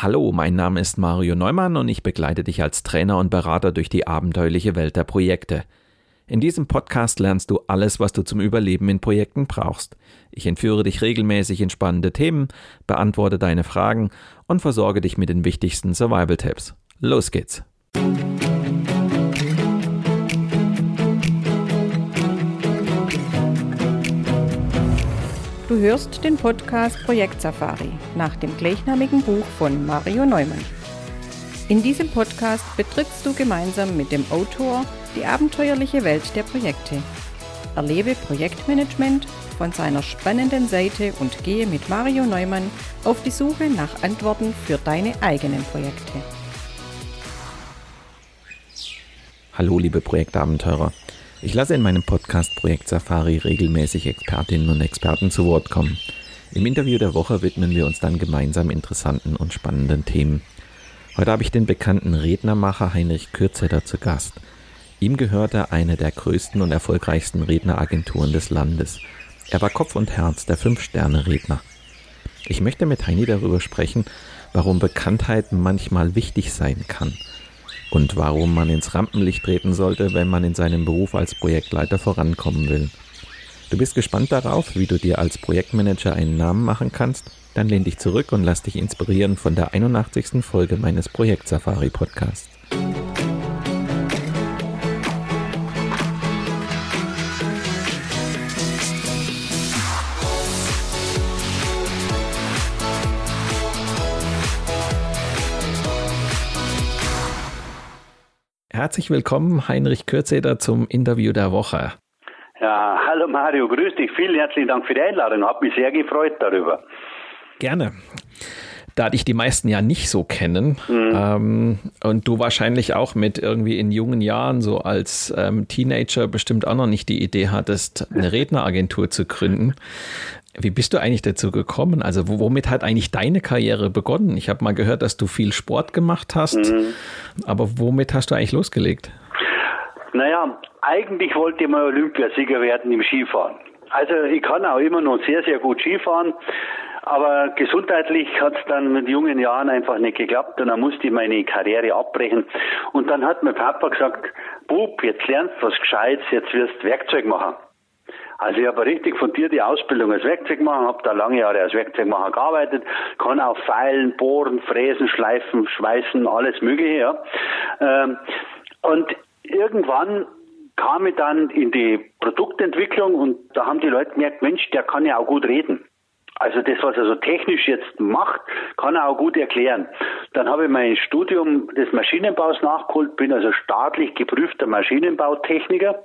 Hallo, mein Name ist Mario Neumann und ich begleite dich als Trainer und Berater durch die abenteuerliche Welt der Projekte. In diesem Podcast lernst du alles, was du zum Überleben in Projekten brauchst. Ich entführe dich regelmäßig in spannende Themen, beantworte deine Fragen und versorge dich mit den wichtigsten Survival-Tipps. Los geht's! Du hörst den Podcast Projekt Safari nach dem gleichnamigen Buch von Mario Neumann. In diesem Podcast betrittst du gemeinsam mit dem Autor die abenteuerliche Welt der Projekte. Erlebe Projektmanagement von seiner spannenden Seite und gehe mit Mario Neumann auf die Suche nach Antworten für deine eigenen Projekte. Hallo liebe Projektabenteurer. Ich lasse in meinem Podcast Projekt Safari regelmäßig Expertinnen und Experten zu Wort kommen. Im Interview der Woche widmen wir uns dann gemeinsam interessanten und spannenden Themen. Heute habe ich den bekannten Rednermacher Heinrich Kürzetter zu Gast. Ihm gehörte eine der größten und erfolgreichsten Redneragenturen des Landes. Er war Kopf und Herz der Fünf-Sterne-Redner. Ich möchte mit Heini darüber sprechen, warum Bekanntheit manchmal wichtig sein kann – und warum man ins Rampenlicht treten sollte, wenn man in seinem Beruf als Projektleiter vorankommen will. Du bist gespannt darauf, wie du dir als Projektmanager einen Namen machen kannst? Dann lehn dich zurück und lass dich inspirieren von der 81. Folge meines Projekt Safari Podcasts. Herzlich willkommen, Heinrich Kürzeder, zum Interview der Woche. Ja, hallo Mario, grüß dich. Vielen herzlichen Dank für die Einladung. Hab mich sehr gefreut darüber. Gerne. Da dich die meisten ja nicht so kennen mhm. ähm, und du wahrscheinlich auch mit irgendwie in jungen Jahren, so als ähm, Teenager, bestimmt auch noch nicht die Idee hattest, eine Redneragentur zu gründen, wie bist du eigentlich dazu gekommen? Also womit hat eigentlich deine Karriere begonnen? Ich habe mal gehört, dass du viel Sport gemacht hast, mhm. aber womit hast du eigentlich losgelegt? Naja, eigentlich wollte ich mal Olympiasieger werden im Skifahren. Also ich kann auch immer noch sehr, sehr gut Skifahren, aber gesundheitlich hat es dann mit jungen Jahren einfach nicht geklappt und dann musste ich meine Karriere abbrechen. Und dann hat mein Papa gesagt, Bub, jetzt lernst du was Gescheites, jetzt wirst du Werkzeug machen. Also ich habe richtig von dir die Ausbildung als Werkzeugmacher, habe da lange Jahre als Werkzeugmacher gearbeitet, kann auch feilen, bohren, fräsen, schleifen, schweißen, alles mögliche. Ja. Ähm, und irgendwann kam ich dann in die Produktentwicklung und da haben die Leute gemerkt, Mensch, der kann ja auch gut reden. Also das, was er so technisch jetzt macht, kann er auch gut erklären. Dann habe ich mein Studium des Maschinenbaus nachgeholt, bin also staatlich geprüfter Maschinenbautechniker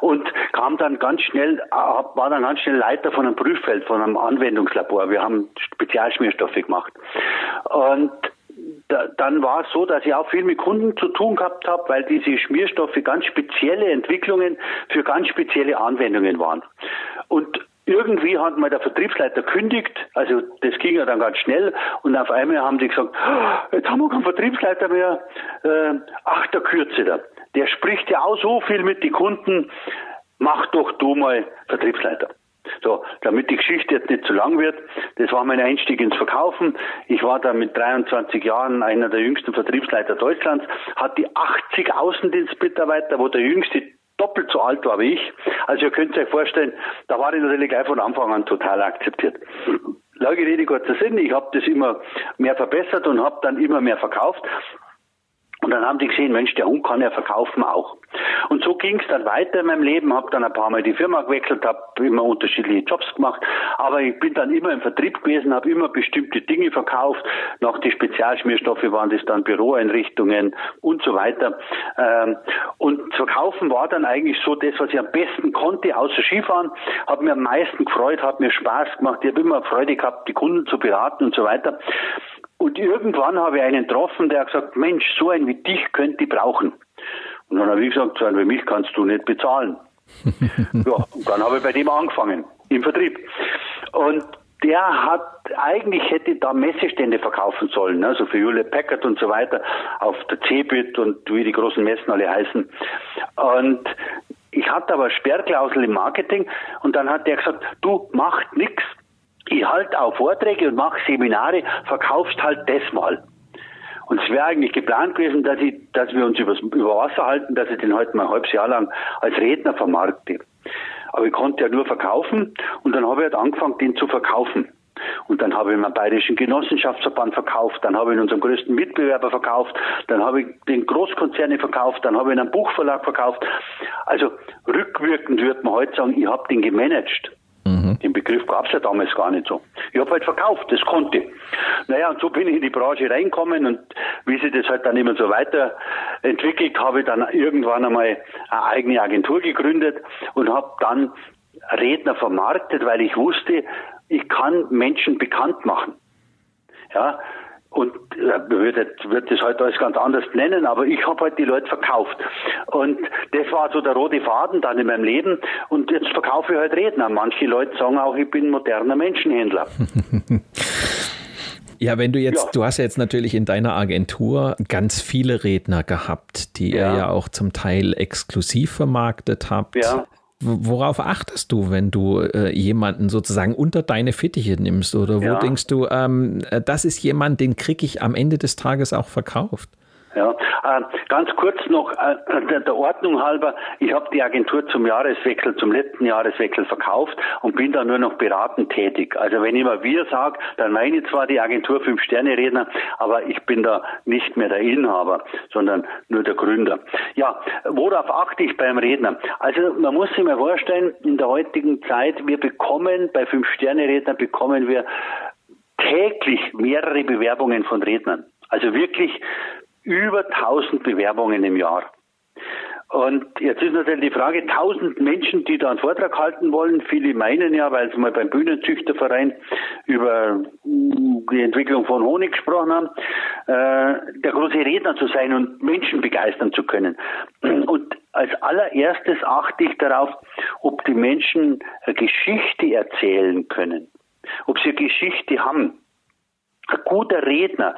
und kam dann ganz schnell, war dann ganz schnell Leiter von einem Prüffeld, von einem Anwendungslabor. Wir haben Spezialschmierstoffe gemacht. Und da, dann war es so, dass ich auch viel mit Kunden zu tun gehabt habe, weil diese Schmierstoffe ganz spezielle Entwicklungen für ganz spezielle Anwendungen waren. Und irgendwie hat mal der Vertriebsleiter kündigt, also das ging ja dann ganz schnell und auf einmal haben die gesagt, oh, jetzt haben wir keinen Vertriebsleiter mehr, äh, ach der Kürze da der spricht ja auch so viel mit den Kunden, mach doch du mal Vertriebsleiter. So, damit die Geschichte jetzt nicht zu lang wird, das war mein Einstieg ins Verkaufen. Ich war da mit 23 Jahren einer der jüngsten Vertriebsleiter Deutschlands, hatte 80 Außendienstmitarbeiter, wo der jüngste doppelt so alt war wie ich. Also ihr könnt euch vorstellen, da war ich natürlich gleich von Anfang an total akzeptiert. Lange Rede, kurzer Sinn, ich habe das immer mehr verbessert und habe dann immer mehr verkauft. Und dann haben die gesehen, Mensch, der Hund kann ja verkaufen auch. Und so ging es dann weiter in meinem Leben, habe dann ein paar Mal die Firma gewechselt, habe immer unterschiedliche Jobs gemacht, aber ich bin dann immer im Vertrieb gewesen, habe immer bestimmte Dinge verkauft. Nach die Spezialschmierstoffe waren das dann Büroeinrichtungen und so weiter. Ähm, und verkaufen war dann eigentlich so das, was ich am besten konnte, außer Skifahren, habe mir am meisten gefreut, hat mir Spaß gemacht, ich habe immer Freude gehabt, die Kunden zu beraten und so weiter. Und irgendwann habe ich einen getroffen, der hat gesagt, Mensch, so ein wie dich könnte ich brauchen. Und dann habe ich gesagt, so ein wie mich kannst du nicht bezahlen. ja, und dann habe ich bei dem angefangen, im Vertrieb. Und der hat, eigentlich hätte da Messestände verkaufen sollen, also für Hewlett Packard und so weiter, auf der Cebit und wie die großen Messen alle heißen. Und ich hatte aber Sperrklausel im Marketing und dann hat der gesagt, du macht nix, ich halte auch Vorträge und mache Seminare, verkaufst halt das mal. Und es wäre eigentlich geplant gewesen, dass, ich, dass wir uns übers, über Wasser halten, dass ich den heute mal ein halbes Jahr lang als Redner vermarkte. Aber ich konnte ja nur verkaufen und dann habe ich halt angefangen, den zu verkaufen. Und dann habe ich meinen Bayerischen Genossenschaftsverband verkauft, dann habe ich unseren größten Mitbewerber verkauft, dann habe ich den Großkonzerne verkauft, dann habe ich einen Buchverlag verkauft. Also rückwirkend würde man heute sagen, ich habe den gemanagt. Den Begriff gab es ja damals gar nicht so. Ich habe halt verkauft, das konnte. Naja, und so bin ich in die Branche reinkommen und wie sich das halt dann immer so weiterentwickelt, habe ich dann irgendwann einmal eine eigene Agentur gegründet und habe dann Redner vermarktet, weil ich wusste, ich kann Menschen bekannt machen. Ja, und äh, würde wird das heute alles ganz anders nennen, aber ich habe halt die Leute verkauft. Und das war so der rote Faden dann in meinem Leben. Und jetzt verkaufe ich halt Redner. Manche Leute sagen auch, ich bin moderner Menschenhändler. Ja, wenn du jetzt, ja. du hast ja jetzt natürlich in deiner Agentur ganz viele Redner gehabt, die ja. ihr ja auch zum Teil exklusiv vermarktet habt. Ja. Worauf achtest du, wenn du äh, jemanden sozusagen unter deine Fittiche nimmst? Oder wo ja. denkst du, ähm, äh, das ist jemand, den kriege ich am Ende des Tages auch verkauft? Ja, äh, ganz kurz noch äh, der, der, Ordnung halber, ich habe die Agentur zum Jahreswechsel, zum letzten Jahreswechsel verkauft und bin da nur noch beratend tätig. Also wenn ich mal wir sage, dann meine ich zwar die Agentur Fünf Sterne Redner, aber ich bin da nicht mehr der Inhaber, sondern nur der Gründer. Ja, worauf achte ich beim Redner? Also man muss sich mal vorstellen, in der heutigen Zeit, wir bekommen bei Fünf Sterne Redner bekommen wir täglich mehrere Bewerbungen von Rednern. Also wirklich über 1000 Bewerbungen im Jahr. Und jetzt ist natürlich die Frage, 1000 Menschen, die da einen Vortrag halten wollen. Viele meinen ja, weil sie mal beim Bühnenzüchterverein über die Entwicklung von Honig gesprochen haben, äh, der große Redner zu sein und Menschen begeistern zu können. Und als allererstes achte ich darauf, ob die Menschen Geschichte erzählen können, ob sie Geschichte haben. Ein guter Redner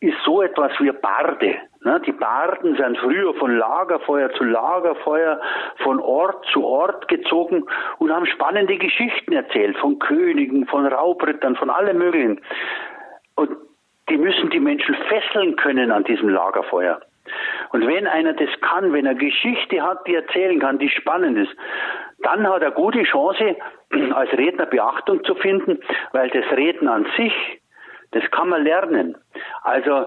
ist so etwas wie Barde. Ne? Die Barden sind früher von Lagerfeuer zu Lagerfeuer, von Ort zu Ort gezogen und haben spannende Geschichten erzählt, von Königen, von Raubrittern, von allem Möglichen. Und die müssen die Menschen fesseln können an diesem Lagerfeuer. Und wenn einer das kann, wenn er Geschichte hat, die erzählen kann, die spannend ist, dann hat er gute Chance, als Redner Beachtung zu finden, weil das Reden an sich das kann man lernen. Also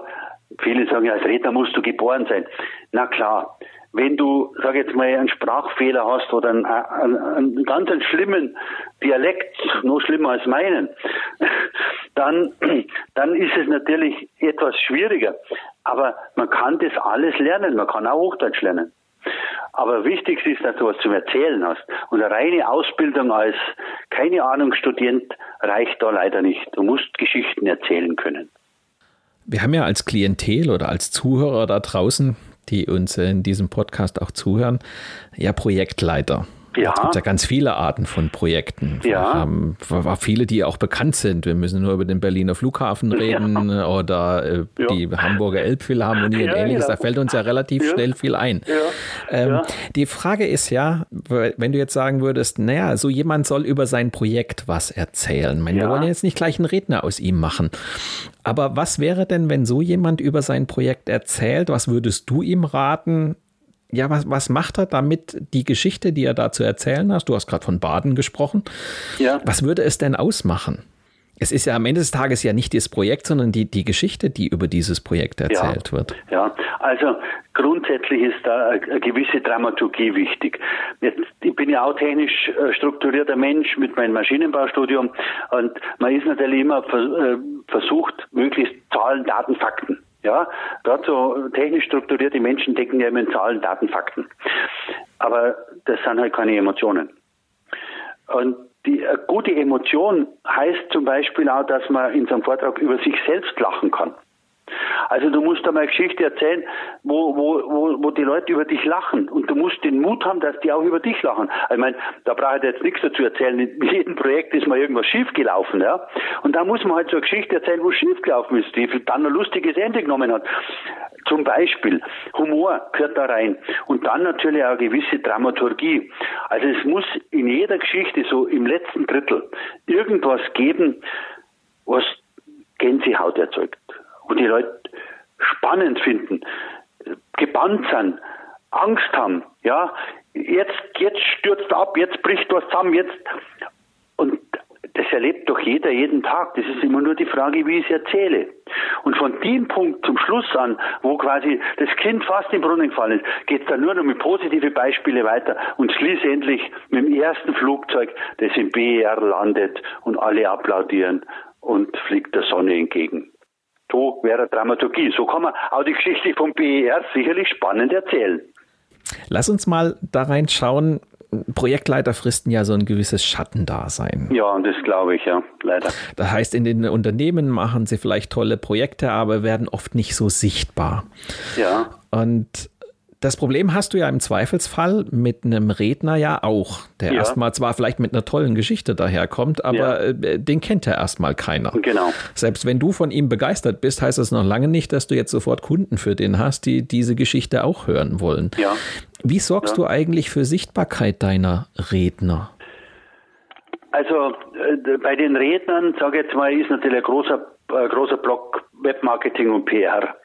viele sagen ja, als Redner musst du geboren sein. Na klar, wenn du, sag jetzt mal, einen Sprachfehler hast oder einen, einen, einen ganz einen schlimmen Dialekt, noch schlimmer als meinen, dann, dann ist es natürlich etwas schwieriger. Aber man kann das alles lernen. Man kann auch Hochdeutsch lernen. Aber wichtig ist, dass du was zum Erzählen hast. Und eine reine Ausbildung als, keine Ahnung, Student reicht da leider nicht. Du musst Geschichten erzählen können. Wir haben ja als Klientel oder als Zuhörer da draußen, die uns in diesem Podcast auch zuhören, ja Projektleiter. Ja. Es gibt ja ganz viele Arten von Projekten. Ja. Wir haben viele, die auch bekannt sind. Wir müssen nur über den Berliner Flughafen reden ja. oder äh, ja. die Hamburger Elbphilharmonie und ähnliches. Da fällt uns ja relativ schnell viel ein. Ähm, die Frage ist ja, wenn du jetzt sagen würdest, naja, so jemand soll über sein Projekt was erzählen. Meine, Wir wollen jetzt nicht gleich einen Redner aus ihm machen. Aber was wäre denn, wenn so jemand über sein Projekt erzählt? Was würdest du ihm raten? Ja, was, was macht er damit die Geschichte, die er da zu erzählen hast? Du hast gerade von Baden gesprochen. Ja. Was würde es denn ausmachen? Es ist ja am Ende des Tages ja nicht das Projekt, sondern die, die Geschichte, die über dieses Projekt erzählt ja, wird. Ja, also grundsätzlich ist da eine gewisse Dramaturgie wichtig. Jetzt, ich bin ja auch technisch äh, strukturierter Mensch mit meinem Maschinenbaustudium und man ist natürlich immer äh, versucht, möglichst Zahlen, Daten, Fakten ja, dort so technisch strukturierte Menschen decken ja immer in Zahlen, Daten, Fakten. Aber das sind halt keine Emotionen. Und die gute Emotion heißt zum Beispiel auch, dass man in so einem Vortrag über sich selbst lachen kann. Also du musst da mal Geschichte erzählen, wo, wo, wo, wo die Leute über dich lachen. Und du musst den Mut haben, dass die auch über dich lachen. Ich meine, da brauche ich jetzt nichts dazu erzählen. In jedem Projekt ist mal irgendwas schiefgelaufen, ja. Und da muss man halt so eine Geschichte erzählen, wo schiefgelaufen ist, die dann ein lustiges Ende genommen hat. Zum Beispiel Humor gehört da rein und dann natürlich auch eine gewisse Dramaturgie. Also es muss in jeder Geschichte so im letzten Drittel irgendwas geben, was Gänsehaut erzeugt und die Leute spannend finden, gebannt sind, Angst haben, ja, jetzt, jetzt stürzt ab, jetzt bricht was zusammen, jetzt, und das erlebt doch jeder jeden Tag. Das ist immer nur die Frage, wie ich es erzähle. Und von dem Punkt zum Schluss an, wo quasi das Kind fast im Brunnen gefallen ist, geht es dann nur noch mit positive Beispiele weiter und schließlich mit dem ersten Flugzeug, das im BER landet und alle applaudieren und fliegt der Sonne entgegen. So wäre Dramaturgie. So kann man auch die Geschichte vom BER sicherlich spannend erzählen. Lass uns mal da reinschauen. Projektleiter fristen ja so ein gewisses Schattendasein. Ja, das glaube ich, ja, leider. Das heißt, in den Unternehmen machen sie vielleicht tolle Projekte, aber werden oft nicht so sichtbar. Ja. Und das Problem hast du ja im Zweifelsfall mit einem Redner ja auch, der ja. erstmal zwar vielleicht mit einer tollen Geschichte daherkommt, aber ja. Äh, den kennt ja erstmal keiner. Genau. Selbst wenn du von ihm begeistert bist, heißt das noch lange nicht, dass du jetzt sofort Kunden für den hast, die diese Geschichte auch hören wollen. Ja. Wie sorgst ja. du eigentlich für Sichtbarkeit deiner Redner? Also äh, bei den Rednern, sage ich jetzt mal, ist natürlich ein großer, äh, großer Block Webmarketing und PR.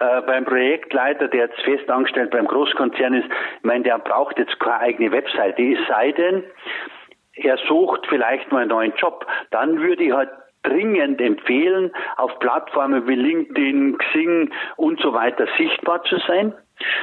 Äh, beim Projektleiter, der jetzt fest angestellt beim Großkonzern ist, ich meine, der braucht jetzt keine eigene Webseite, es sei denn, er sucht vielleicht mal einen neuen Job. Dann würde ich halt dringend empfehlen, auf Plattformen wie LinkedIn, Xing und so weiter sichtbar zu sein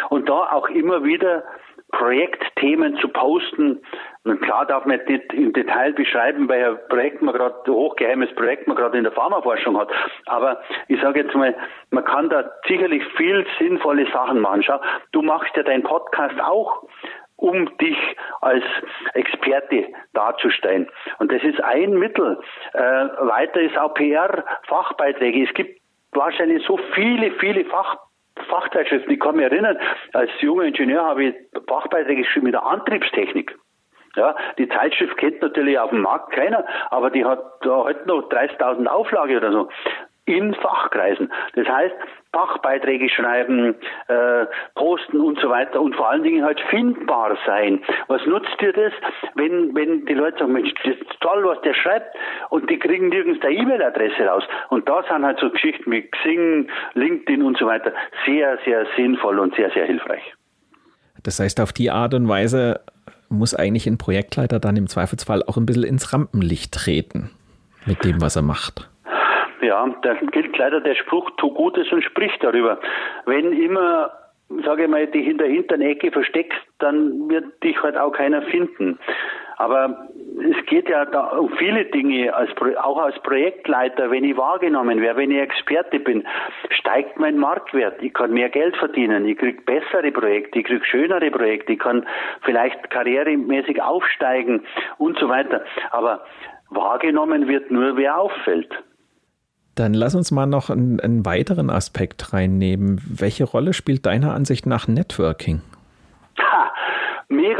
und da auch immer wieder Projektthemen zu posten. Und klar darf man nicht im Detail beschreiben, ein Projekt man gerade, hochgeheimes Projekt man gerade in der Pharmaforschung hat. Aber ich sage jetzt mal, man kann da sicherlich viel sinnvolle Sachen machen. Schau, du machst ja deinen Podcast auch um dich als Experte darzustellen. Und das ist ein Mittel. Äh, weiter ist auch PR-Fachbeiträge. Es gibt wahrscheinlich so viele, viele Fach Fachzeitschriften. Ich kann mich erinnern, als junger Ingenieur habe ich Fachbeiträge geschrieben mit der Antriebstechnik. Ja, die Zeitschrift kennt natürlich auf dem Markt keiner, aber die hat da heute noch 30.000 Auflage oder so in Fachkreisen. Das heißt, Fachbeiträge schreiben, äh, posten und so weiter und vor allen Dingen halt findbar sein. Was nutzt dir das, wenn, wenn die Leute sagen, Mensch, das ist toll, was der schreibt und die kriegen nirgends der E-Mail-Adresse raus. Und da sind halt so Geschichten wie Xing, LinkedIn und so weiter sehr, sehr sinnvoll und sehr, sehr hilfreich. Das heißt, auf die Art und Weise muss eigentlich ein Projektleiter dann im Zweifelsfall auch ein bisschen ins Rampenlicht treten mit dem, was er macht. Ja, da gilt leider der Spruch, tu Gutes und sprich darüber. Wenn immer, sage ich mal, dich in der hinteren Ecke versteckst, dann wird dich halt auch keiner finden. Aber es geht ja da um viele Dinge, als, auch als Projektleiter, wenn ich wahrgenommen werde, wenn ich Experte bin, steigt mein Marktwert. Ich kann mehr Geld verdienen, ich kriege bessere Projekte, ich kriege schönere Projekte, ich kann vielleicht karrieremäßig aufsteigen und so weiter. Aber wahrgenommen wird nur, wer auffällt. Dann lass uns mal noch einen, einen, weiteren Aspekt reinnehmen. Welche Rolle spielt deiner Ansicht nach Networking? Ha,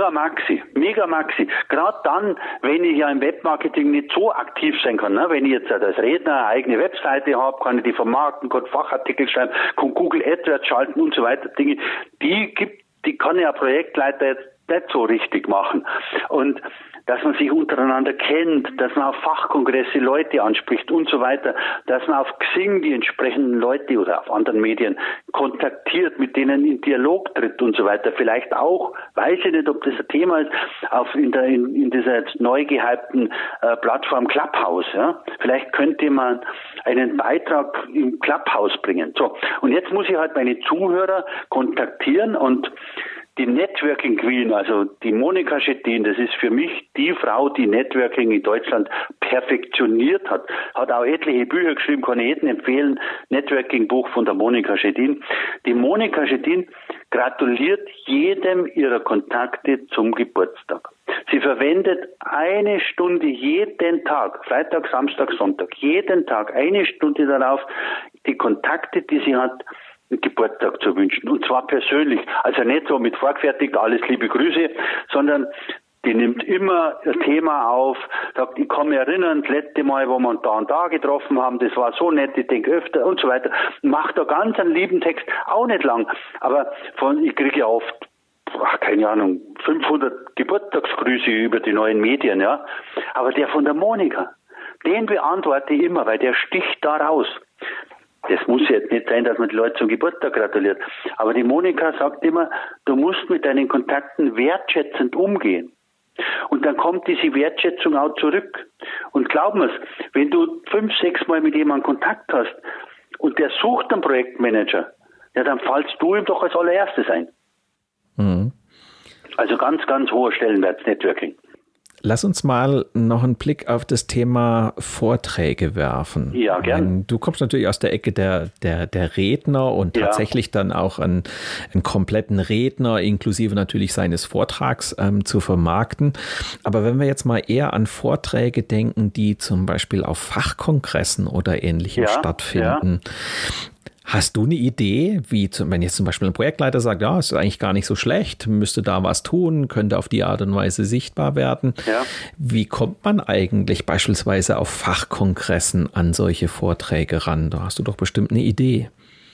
mega maxi, mega maxi. Gerade dann, wenn ich ja im Webmarketing nicht so aktiv sein kann. Ne? Wenn ich jetzt als Redner eine eigene Webseite habe, kann ich die vermarkten, kann Fachartikel schreiben, kann Google AdWords schalten und so weiter. Dinge, die gibt, die kann ja Projektleiter jetzt nicht so richtig machen. Und dass man sich untereinander kennt, dass man auf Fachkongresse Leute anspricht und so weiter, dass man auf Xing die entsprechenden Leute oder auf anderen Medien kontaktiert, mit denen in Dialog tritt und so weiter. Vielleicht auch, weiß ich nicht, ob das ein Thema ist, auf in, der, in, in dieser neu gehypten äh, Plattform Clubhouse. Ja? Vielleicht könnte man einen Beitrag im Clubhouse bringen. So, und jetzt muss ich halt meine Zuhörer kontaktieren und die Networking Queen, also die Monika Schettin, das ist für mich die Frau, die Networking in Deutschland perfektioniert hat. Hat auch etliche Bücher geschrieben, kann ich jedem empfehlen. Networking Buch von der Monika Schettin. Die Monika Schettin gratuliert jedem ihrer Kontakte zum Geburtstag. Sie verwendet eine Stunde jeden Tag, Freitag, Samstag, Sonntag, jeden Tag eine Stunde darauf, die Kontakte, die sie hat, Geburtstag zu wünschen. Und zwar persönlich. Also nicht so mit vorgefertigt, alles liebe Grüße, sondern die nimmt immer das Thema auf, sagt, ich kann mich erinnern, das letzte Mal, wo wir uns da und da getroffen haben, das war so nett, ich denke öfter und so weiter. Macht da ganz einen lieben Text, auch nicht lang, aber von, ich kriege ja oft ach, keine Ahnung, 500 Geburtstagsgrüße über die neuen Medien, ja. Aber der von der Monika, den beantworte ich immer, weil der sticht da raus. Das muss jetzt nicht sein, dass man die Leute zum Geburtstag gratuliert. Aber die Monika sagt immer, du musst mit deinen Kontakten wertschätzend umgehen. Und dann kommt diese Wertschätzung auch zurück. Und glaub mir's, wenn du fünf, sechs Mal mit jemandem Kontakt hast und der sucht einen Projektmanager, ja, dann fallst du ihm doch als allererstes ein. Mhm. Also ganz, ganz hoher Stellenwert Networking. Lass uns mal noch einen Blick auf das Thema Vorträge werfen. Ja, gerne. Du kommst natürlich aus der Ecke der, der, der Redner und ja. tatsächlich dann auch einen, einen kompletten Redner, inklusive natürlich seines Vortrags, ähm, zu vermarkten. Aber wenn wir jetzt mal eher an Vorträge denken, die zum Beispiel auf Fachkongressen oder ähnlichem ja, stattfinden, ja. Hast du eine Idee, wie zum, wenn jetzt zum Beispiel ein Projektleiter sagt, ja, ist eigentlich gar nicht so schlecht, müsste da was tun, könnte auf die Art und Weise sichtbar werden. Ja. Wie kommt man eigentlich beispielsweise auf Fachkongressen an solche Vorträge ran? Da hast du doch bestimmt eine Idee.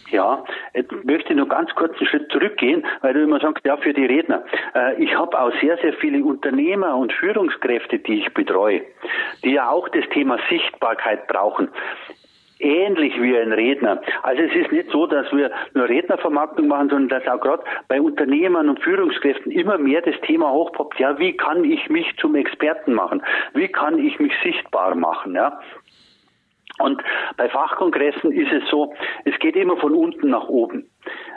Ja, ich möchte nur ganz kurz einen Schritt zurückgehen, weil du immer sagst, ja, für die Redner. Äh, ich habe auch sehr, sehr viele Unternehmer und Führungskräfte, die ich betreue, die ja auch das Thema Sichtbarkeit brauchen ähnlich wie ein Redner. Also es ist nicht so, dass wir nur Rednervermarktung machen, sondern dass auch gerade bei Unternehmern und Führungskräften immer mehr das Thema hochpoppt. Ja, wie kann ich mich zum Experten machen? Wie kann ich mich sichtbar machen? Ja, und bei Fachkongressen ist es so, es geht immer von unten nach oben.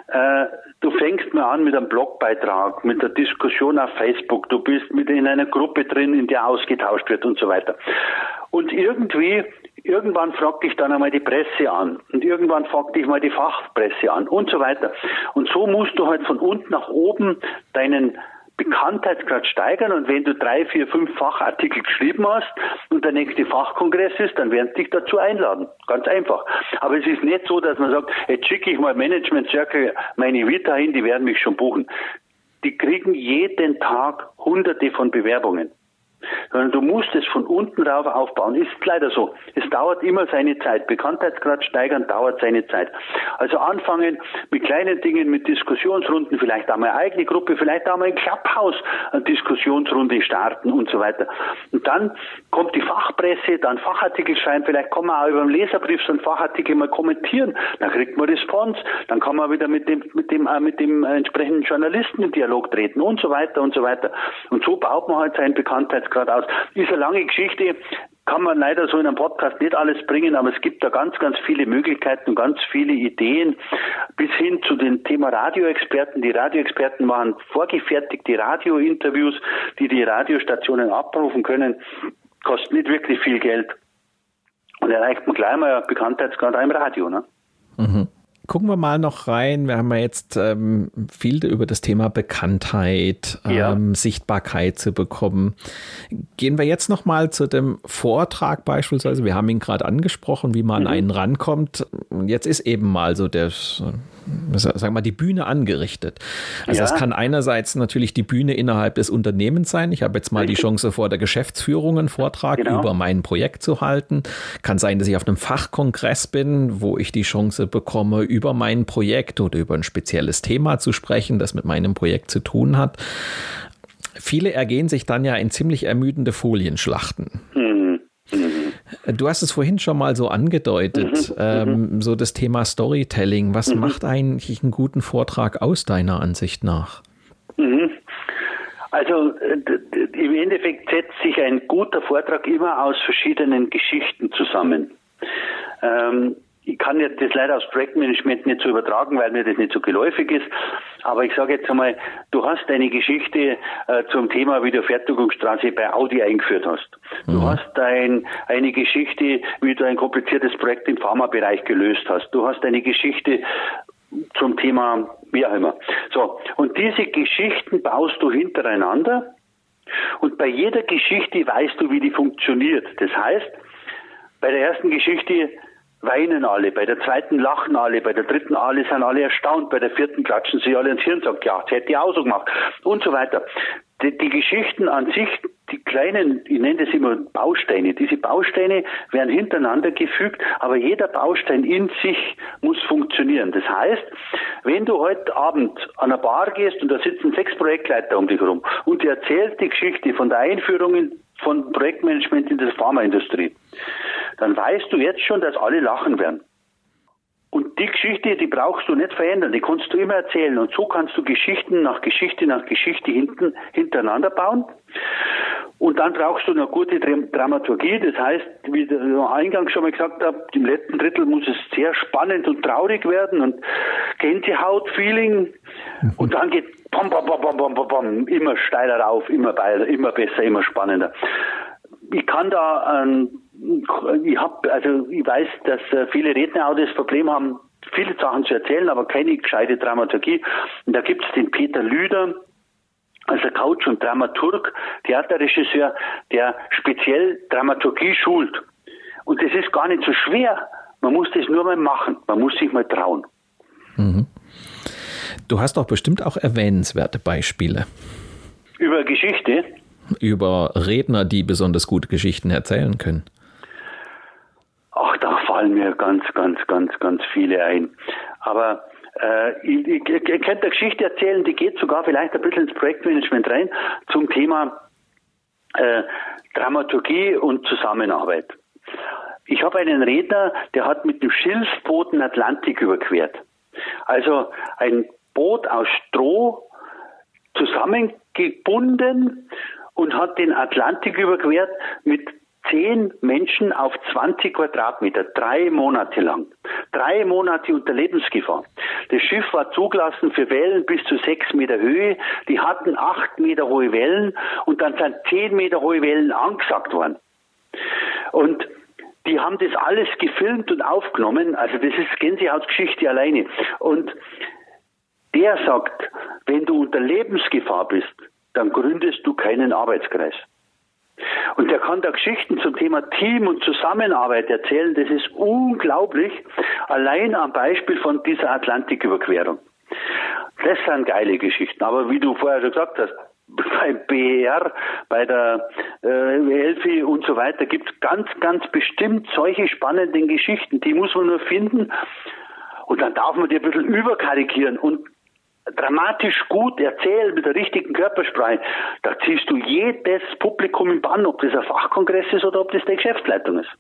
Äh, du fängst mal an mit einem Blogbeitrag, mit der Diskussion auf Facebook, du bist mit in einer Gruppe drin, in der ausgetauscht wird und so weiter. Und irgendwie, irgendwann fragt dich dann einmal die Presse an und irgendwann fragt dich mal die Fachpresse an und so weiter. Und so musst du halt von unten nach oben deinen Bekanntheitsgrad steigern und wenn du drei, vier, fünf Fachartikel geschrieben hast und der nächste Fachkongress ist, dann werden sie dich dazu einladen. Ganz einfach. Aber es ist nicht so, dass man sagt, jetzt schicke ich mal Management Circle meine Vita hin, die werden mich schon buchen. Die kriegen jeden Tag hunderte von Bewerbungen sondern du musst es von unten rauf aufbauen. Ist leider so. Es dauert immer seine Zeit. Bekanntheitsgrad steigern dauert seine Zeit. Also anfangen mit kleinen Dingen, mit Diskussionsrunden, vielleicht auch mal eine eigene Gruppe, vielleicht auch mal ein Clubhouse eine Diskussionsrunde starten und so weiter. Und dann kommt die Fachpresse, dann Fachartikel schreiben, vielleicht kann man auch über einen Leserbrief so einen Fachartikel mal kommentieren, dann kriegt man Response, dann kann man wieder mit dem, mit dem, äh, mit dem entsprechenden Journalisten in Dialog treten und so weiter und so weiter. Und so baut man halt seinen Bekanntheitsgrad gerade aus. Ist eine lange Geschichte, kann man leider so in einem Podcast nicht alles bringen, aber es gibt da ganz, ganz viele Möglichkeiten ganz viele Ideen, bis hin zu dem Thema Radioexperten. Die Radioexperten machen vorgefertigte Radiointerviews, die die Radiostationen abrufen können, kosten nicht wirklich viel Geld. Und erreicht man gleich mal Bekanntheitsgrad im Radio. Ne? Mhm. Gucken wir mal noch rein. Wir haben ja jetzt ähm, viel über das Thema Bekanntheit, ja. ähm, Sichtbarkeit zu bekommen. Gehen wir jetzt noch mal zu dem Vortrag beispielsweise. Wir haben ihn gerade angesprochen, wie man mhm. an einen rankommt. Jetzt ist eben mal so der sagen wir mal, die Bühne angerichtet. Also ja. das kann einerseits natürlich die Bühne innerhalb des Unternehmens sein. Ich habe jetzt mal Richtig. die Chance vor der Geschäftsführung einen Vortrag genau. über mein Projekt zu halten. Kann sein, dass ich auf einem Fachkongress bin, wo ich die Chance bekomme, über mein Projekt oder über ein spezielles Thema zu sprechen, das mit meinem Projekt zu tun hat. Viele ergehen sich dann ja in ziemlich ermüdende Folienschlachten. Du hast es vorhin schon mal so angedeutet, mhm, ähm, mhm. so das Thema Storytelling. Was mhm. macht eigentlich einen guten Vortrag aus deiner Ansicht nach? Mhm. Also im Endeffekt setzt sich ein guter Vortrag immer aus verschiedenen Geschichten zusammen. Ähm, ich kann jetzt das leider aufs Projektmanagement nicht so übertragen, weil mir das nicht so geläufig ist. Aber ich sage jetzt einmal, du hast eine Geschichte äh, zum Thema, wie du Fertigungsstraße bei Audi eingeführt hast. Du mhm. hast ein, eine Geschichte, wie du ein kompliziertes Projekt im Pharmabereich gelöst hast. Du hast eine Geschichte zum Thema wie auch immer. So. Und diese Geschichten baust du hintereinander. Und bei jeder Geschichte weißt du, wie die funktioniert. Das heißt, bei der ersten Geschichte weinen alle, bei der zweiten lachen alle, bei der dritten alle sind alle erstaunt, bei der vierten klatschen sie alle ins Hirn und sagen, ja, das hätte ich auch so gemacht und so weiter. die, die Geschichten an sich, die kleinen, ich nenne das immer Bausteine, diese Bausteine werden hintereinander gefügt, aber jeder Baustein in sich muss funktionieren. Das heißt, wenn du heute Abend an eine Bar gehst und da sitzen sechs Projektleiter um dich herum und die erzählt die Geschichte von der Einführung in, von Projektmanagement in der Pharmaindustrie, dann weißt du jetzt schon, dass alle lachen werden. Und die Geschichte, die brauchst du nicht verändern, die kannst du immer erzählen. Und so kannst du Geschichten nach Geschichte nach Geschichte hinten, hintereinander bauen. Und dann brauchst du eine gute Dramaturgie. Das heißt, wie ich eingangs schon mal gesagt habe, im letzten Drittel muss es sehr spannend und traurig werden und Gänsehaut-Feeling. Und dann geht bam, bam, bam, bam, bam, bam, bam, immer steiler rauf, immer, immer besser, immer spannender. Ich kann da ähm, ich habe, also ich weiß, dass äh, viele Redner auch das Problem haben, viele Sachen zu erzählen, aber keine gescheite Dramaturgie. Und da gibt es den Peter Lüder, also Couch und Dramaturg, Theaterregisseur, der speziell Dramaturgie schult. Und das ist gar nicht so schwer. Man muss das nur mal machen. Man muss sich mal trauen. Mhm. Du hast doch bestimmt auch erwähnenswerte Beispiele. Über Geschichte? Über Redner, die besonders gute Geschichten erzählen können. Fallen mir ganz, ganz, ganz, ganz viele ein. Aber äh, ich, ich, ich könnte eine Geschichte erzählen, die geht sogar vielleicht ein bisschen ins Projektmanagement rein, zum Thema äh, Dramaturgie und Zusammenarbeit. Ich habe einen Redner, der hat mit dem Schilfboot den Atlantik überquert. Also ein Boot aus Stroh zusammengebunden und hat den Atlantik überquert mit zehn Menschen auf 20 Quadratmeter, drei Monate lang. Drei Monate unter Lebensgefahr. Das Schiff war zugelassen für Wellen bis zu sechs Meter Höhe. Die hatten acht Meter hohe Wellen und dann sind zehn Meter hohe Wellen angesagt worden. Und die haben das alles gefilmt und aufgenommen. Also das ist Gänsehautgeschichte alleine. Und der sagt, wenn du unter Lebensgefahr bist, dann gründest du keinen Arbeitskreis. Und der kann da Geschichten zum Thema Team und Zusammenarbeit erzählen. Das ist unglaublich. Allein am Beispiel von dieser Atlantiküberquerung. Das sind geile Geschichten. Aber wie du vorher schon gesagt hast, beim BER, bei der äh, Elfi und so weiter gibt es ganz, ganz bestimmt solche spannenden Geschichten. Die muss man nur finden. Und dann darf man die ein bisschen überkarikieren. Und dramatisch gut erzählt mit der richtigen Körpersprache, da ziehst du jedes Publikum im Bann, ob das ein Fachkongress ist oder ob das die Geschäftsleitung ist.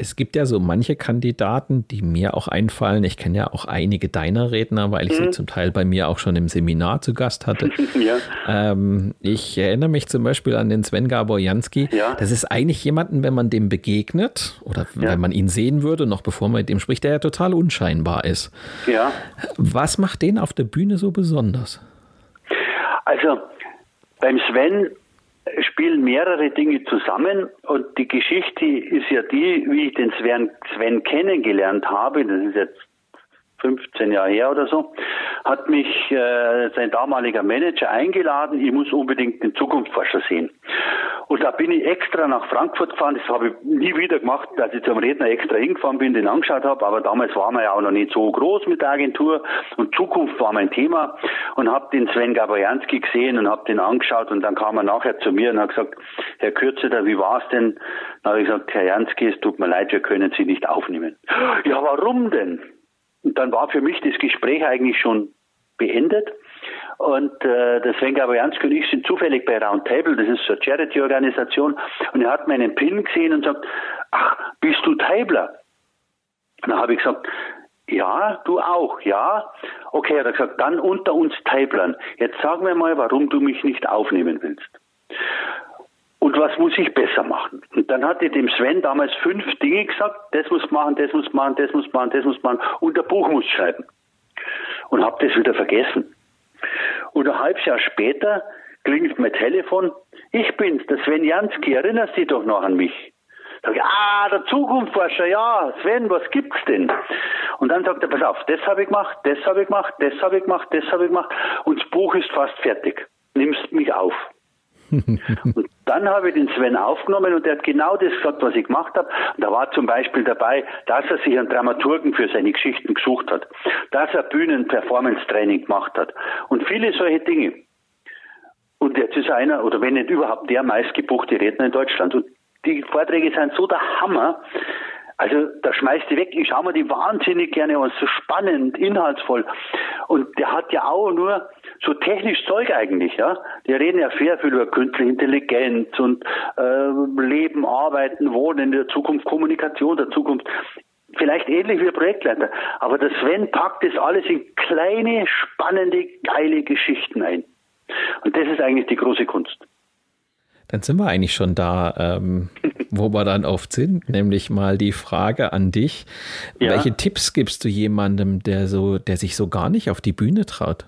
Es gibt ja so manche Kandidaten, die mir auch einfallen. Ich kenne ja auch einige deiner Redner, weil ich mhm. sie zum Teil bei mir auch schon im Seminar zu Gast hatte. ja. ähm, ich erinnere mich zum Beispiel an den Sven Gabor Jansky. Ja. Das ist eigentlich jemanden, wenn man dem begegnet oder ja. wenn man ihn sehen würde, noch bevor man mit ihm spricht, der ja total unscheinbar ist. Ja. Was macht den auf der Bühne so besonders? Also beim Sven spielen mehrere Dinge zusammen und die Geschichte ist ja die, wie ich den Sven, Sven kennengelernt habe, das ist jetzt 15 Jahre her oder so, hat mich äh, sein damaliger Manager eingeladen, ich muss unbedingt den Zukunftsforscher sehen. Und da bin ich extra nach Frankfurt gefahren, das habe ich nie wieder gemacht, dass ich zum Redner extra hingefahren bin, den angeschaut habe, aber damals waren wir ja auch noch nicht so groß mit der Agentur und Zukunft war mein Thema und habe den Sven Gabajanski gesehen und habe den angeschaut und dann kam er nachher zu mir und hat gesagt, Herr Kürzeter, wie war's denn? Dann habe ich gesagt, Herr Jansky, es tut mir leid, wir können Sie nicht aufnehmen. Ja, warum denn? Und dann war für mich das Gespräch eigentlich schon beendet. Und äh, der Sven Gabrianski und ich sind zufällig bei Roundtable, das ist so eine Charity-Organisation, und er hat meinen Pin gesehen und sagt, ach, bist du Tabler? Und dann habe ich gesagt, ja, du auch, ja. Okay, er hat gesagt, dann unter uns Tablern. Jetzt sag mir mal, warum du mich nicht aufnehmen willst. Und was muss ich besser machen? Und dann hatte dem Sven damals fünf Dinge gesagt, das muss machen, das muss machen, das muss machen, das muss machen und ein Buch muss schreiben. Und habe das wieder vergessen. Und ein halbes Jahr später klingelt mein Telefon. Ich bin's, der Sven Jansky, erinnerst dich doch noch an mich? Sag ich, ah, der Zukunftsforscher, ja, Sven, was gibt's denn? Und dann sagt er, pass auf, das habe ich gemacht, das habe ich gemacht, das habe ich gemacht, das habe ich gemacht und das Buch ist fast fertig. Nimmst mich auf. und dann habe ich den Sven aufgenommen und er hat genau das gesagt, was ich gemacht habe. Und da war zum Beispiel dabei, dass er sich einen Dramaturgen für seine Geschichten gesucht hat, dass er Bühnen-Performance-Training gemacht hat und viele solche Dinge. Und jetzt ist er einer, oder wenn nicht überhaupt der meistgebuchte Redner in Deutschland. Und die Vorträge sind so der Hammer. Also da schmeißt die weg. Ich schaue mir die wahnsinnig gerne an, so spannend, inhaltsvoll. Und der hat ja auch nur so technisch Zeug eigentlich, ja. Die reden ja sehr viel über künstliche Intelligenz und äh, Leben, Arbeiten, Wohnen in der Zukunft, Kommunikation der Zukunft. Vielleicht ähnlich wie Projektleiter. Aber der Sven packt das alles in kleine, spannende, geile Geschichten ein. Und das ist eigentlich die große Kunst. Dann sind wir eigentlich schon da, ähm, wo wir dann oft sind, nämlich mal die Frage an dich. Ja. Welche Tipps gibst du jemandem, der so, der sich so gar nicht auf die Bühne traut?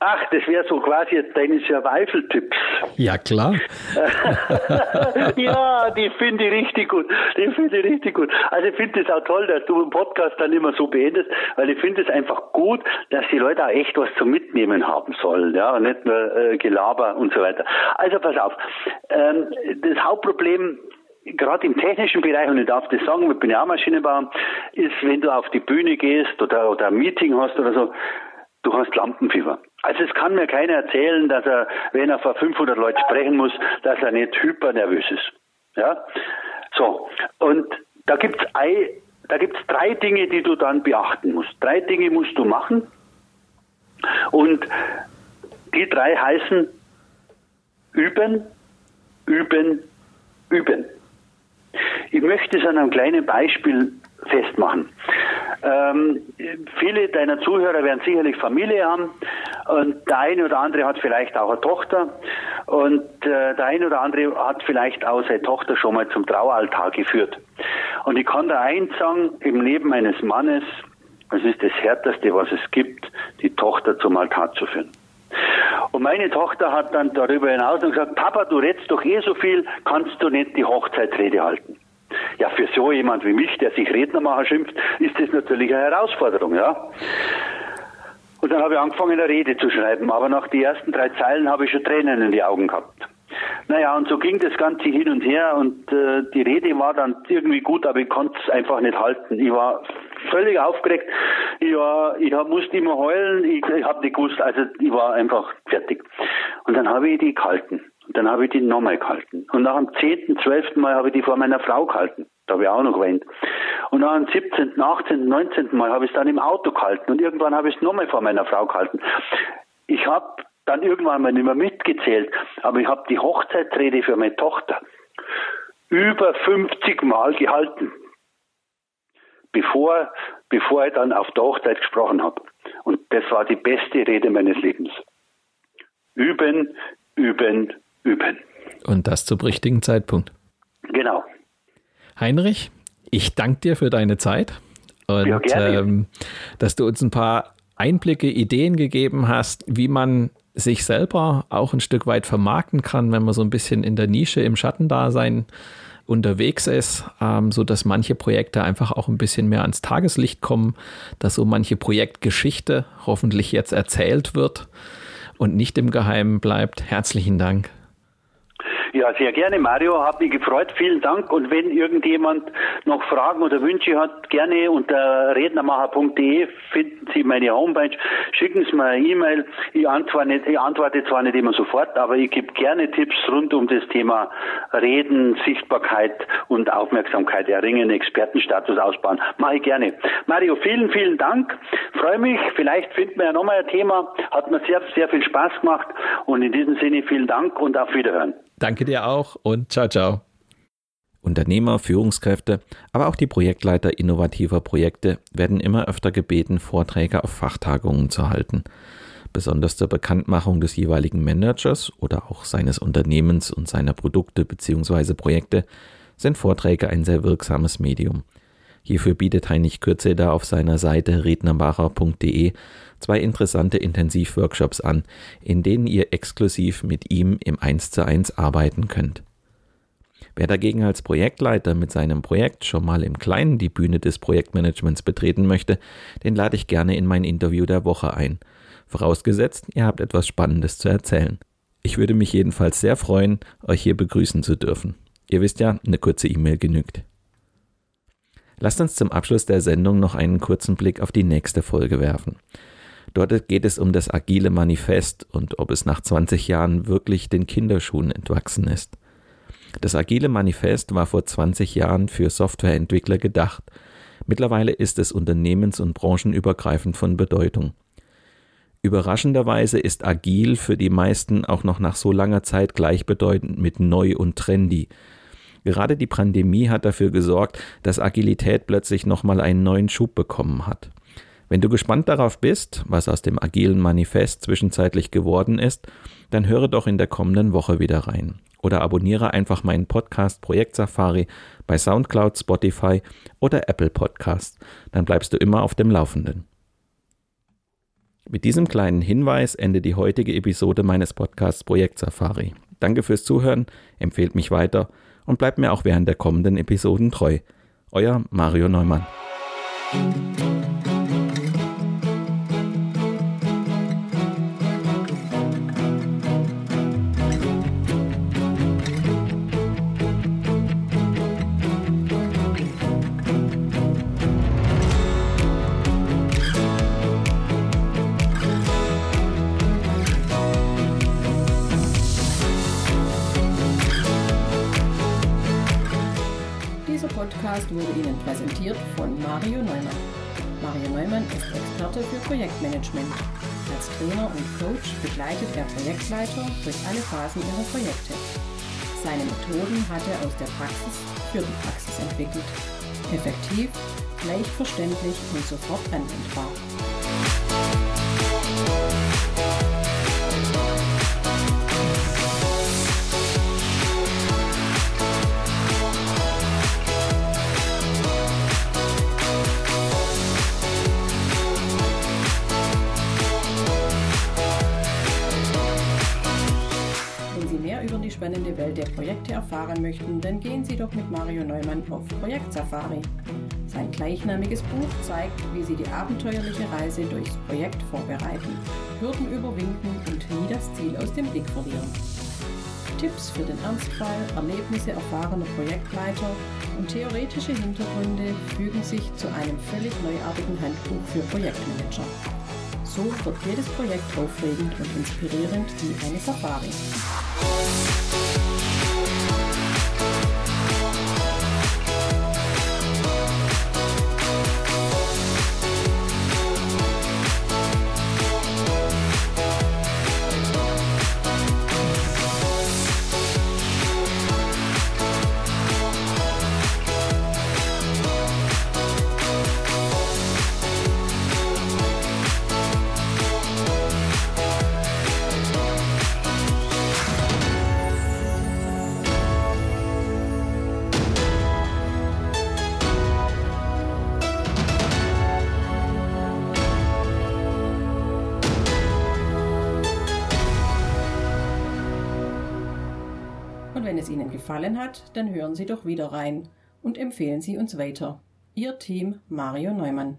Ach, das wäre so quasi deine Survival-Tipps. Ja, klar. ja, die finde ich richtig gut. Die finde ich richtig gut. Also ich finde es auch toll, dass du einen Podcast dann immer so beendest, weil ich finde es einfach gut, dass die Leute auch echt was zum Mitnehmen haben sollen, ja, und nicht nur äh, Gelaber und so weiter. Also pass auf. Ähm, das Hauptproblem gerade im technischen Bereich, und ich darf das sagen, ich bin ja auch Maschinenbauer, ist, wenn du auf die Bühne gehst oder, oder ein Meeting hast oder so, du hast Lampenfieber. Also es kann mir keiner erzählen, dass er, wenn er vor 500 Leuten sprechen muss, dass er nicht hypernervös ist. Ja, so und da da gibt's drei Dinge, die du dann beachten musst. Drei Dinge musst du machen und die drei heißen üben, üben, üben. Ich möchte es an einem kleinen Beispiel festmachen. Ähm, viele deiner Zuhörer werden sicherlich Familie haben und der eine oder andere hat vielleicht auch eine Tochter und äh, der eine oder andere hat vielleicht auch seine Tochter schon mal zum Traualtar geführt. Und ich kann da eins sagen, im Leben eines Mannes, es ist das Härteste, was es gibt, die Tochter zum Altar zu führen. Und meine Tochter hat dann darüber hinaus gesagt, Papa, du redst doch eh so viel, kannst du nicht die Hochzeitsrede halten? Ja, für so jemand wie mich, der sich Rednermacher schimpft, ist das natürlich eine Herausforderung, ja. Und dann habe ich angefangen, eine Rede zu schreiben, aber nach den ersten drei Zeilen habe ich schon Tränen in die Augen gehabt. Naja, und so ging das Ganze hin und her und äh, die Rede war dann irgendwie gut, aber ich konnte es einfach nicht halten. Ich war völlig aufgeregt. Ich, war, ich hab, musste immer heulen, ich, ich habe nicht gewusst, also ich war einfach fertig. Und dann habe ich die gehalten. Und dann habe ich die nochmal gehalten. Und nach dem zehnten, zwölften Mal habe ich die vor meiner Frau gehalten. Da habe ich auch noch geweint. Und nach dem 17., 18., 19. Mal habe ich es dann im Auto gehalten. Und irgendwann habe ich es nochmal vor meiner Frau gehalten. Ich habe dann irgendwann mal nicht mehr mitgezählt, aber ich habe die Hochzeitsrede für meine Tochter über 50 Mal gehalten, bevor, bevor ich dann auf der Hochzeit gesprochen habe. Und das war die beste Rede meines Lebens. Üben, üben, üben. Und das zum richtigen Zeitpunkt. Genau. Heinrich, ich danke dir für deine Zeit und ja, ähm, dass du uns ein paar Einblicke, Ideen gegeben hast, wie man sich selber auch ein Stück weit vermarkten kann, wenn man so ein bisschen in der Nische im Schattendasein unterwegs ist, ähm, so dass manche Projekte einfach auch ein bisschen mehr ans Tageslicht kommen, dass so manche Projektgeschichte hoffentlich jetzt erzählt wird und nicht im Geheimen bleibt. Herzlichen Dank. Ja, sehr gerne, Mario. Hat mich gefreut. Vielen Dank. Und wenn irgendjemand noch Fragen oder Wünsche hat, gerne unter rednermacher.de finden Sie meine Homepage. Schicken Sie mir eine E-Mail. Ich ich antworte zwar nicht immer sofort, aber ich gebe gerne Tipps rund um das Thema Reden, Sichtbarkeit und Aufmerksamkeit erringen, Expertenstatus ausbauen. Mache ich gerne. Mario, vielen, vielen Dank. Freue mich. Vielleicht finden wir ja nochmal ein Thema. Hat mir sehr, sehr viel Spaß gemacht. Und in diesem Sinne vielen Dank und auf Wiederhören. Danke dir auch und ciao, ciao. Unternehmer, Führungskräfte, aber auch die Projektleiter innovativer Projekte werden immer öfter gebeten, Vorträge auf Fachtagungen zu halten. Besonders zur Bekanntmachung des jeweiligen Managers oder auch seines Unternehmens und seiner Produkte bzw. Projekte sind Vorträge ein sehr wirksames Medium. Hierfür bietet Heinrich Kürze da auf seiner Seite rednermacher.de zwei interessante Intensivworkshops an, in denen ihr exklusiv mit ihm im 1 zu 1 arbeiten könnt. Wer dagegen als Projektleiter mit seinem Projekt schon mal im Kleinen die Bühne des Projektmanagements betreten möchte, den lade ich gerne in mein Interview der Woche ein. Vorausgesetzt, ihr habt etwas Spannendes zu erzählen. Ich würde mich jedenfalls sehr freuen, euch hier begrüßen zu dürfen. Ihr wisst ja, eine kurze E-Mail genügt. Lasst uns zum Abschluss der Sendung noch einen kurzen Blick auf die nächste Folge werfen. Dort geht es um das agile Manifest und ob es nach 20 Jahren wirklich den Kinderschuhen entwachsen ist. Das agile Manifest war vor 20 Jahren für Softwareentwickler gedacht. Mittlerweile ist es unternehmens- und branchenübergreifend von Bedeutung. Überraschenderweise ist agil für die meisten auch noch nach so langer Zeit gleichbedeutend mit neu und trendy. Gerade die Pandemie hat dafür gesorgt, dass Agilität plötzlich nochmal einen neuen Schub bekommen hat. Wenn du gespannt darauf bist, was aus dem agilen Manifest zwischenzeitlich geworden ist, dann höre doch in der kommenden Woche wieder rein. Oder abonniere einfach meinen Podcast Projekt Safari bei SoundCloud, Spotify oder Apple Podcasts. Dann bleibst du immer auf dem Laufenden. Mit diesem kleinen Hinweis endet die heutige Episode meines Podcasts Projekt Safari. Danke fürs Zuhören, empfehlt mich weiter und bleibt mir auch während der kommenden Episoden treu. Euer Mario Neumann. Podcast wurde Ihnen präsentiert von Mario Neumann. Mario Neumann ist Experte für Projektmanagement. Als Trainer und Coach begleitet er Projektleiter durch alle Phasen ihrer Projekte. Seine Methoden hat er aus der Praxis für die Praxis entwickelt. Effektiv, leicht verständlich und sofort anwendbar. Spannende Welt der Projekte erfahren möchten, dann gehen Sie doch mit Mario Neumann auf Projektsafari. Sein gleichnamiges Buch zeigt, wie Sie die abenteuerliche Reise durchs Projekt vorbereiten, Hürden überwinden und nie das Ziel aus dem Blick verlieren. Tipps für den Ernstfall, Erlebnisse erfahrener Projektleiter und theoretische Hintergründe fügen sich zu einem völlig neuartigen Handbuch für Projektmanager. So wird jedes Projekt aufregend und inspirierend wie eine Safari. Gefallen hat, dann hören Sie doch wieder rein und empfehlen Sie uns weiter. Ihr Team Mario Neumann.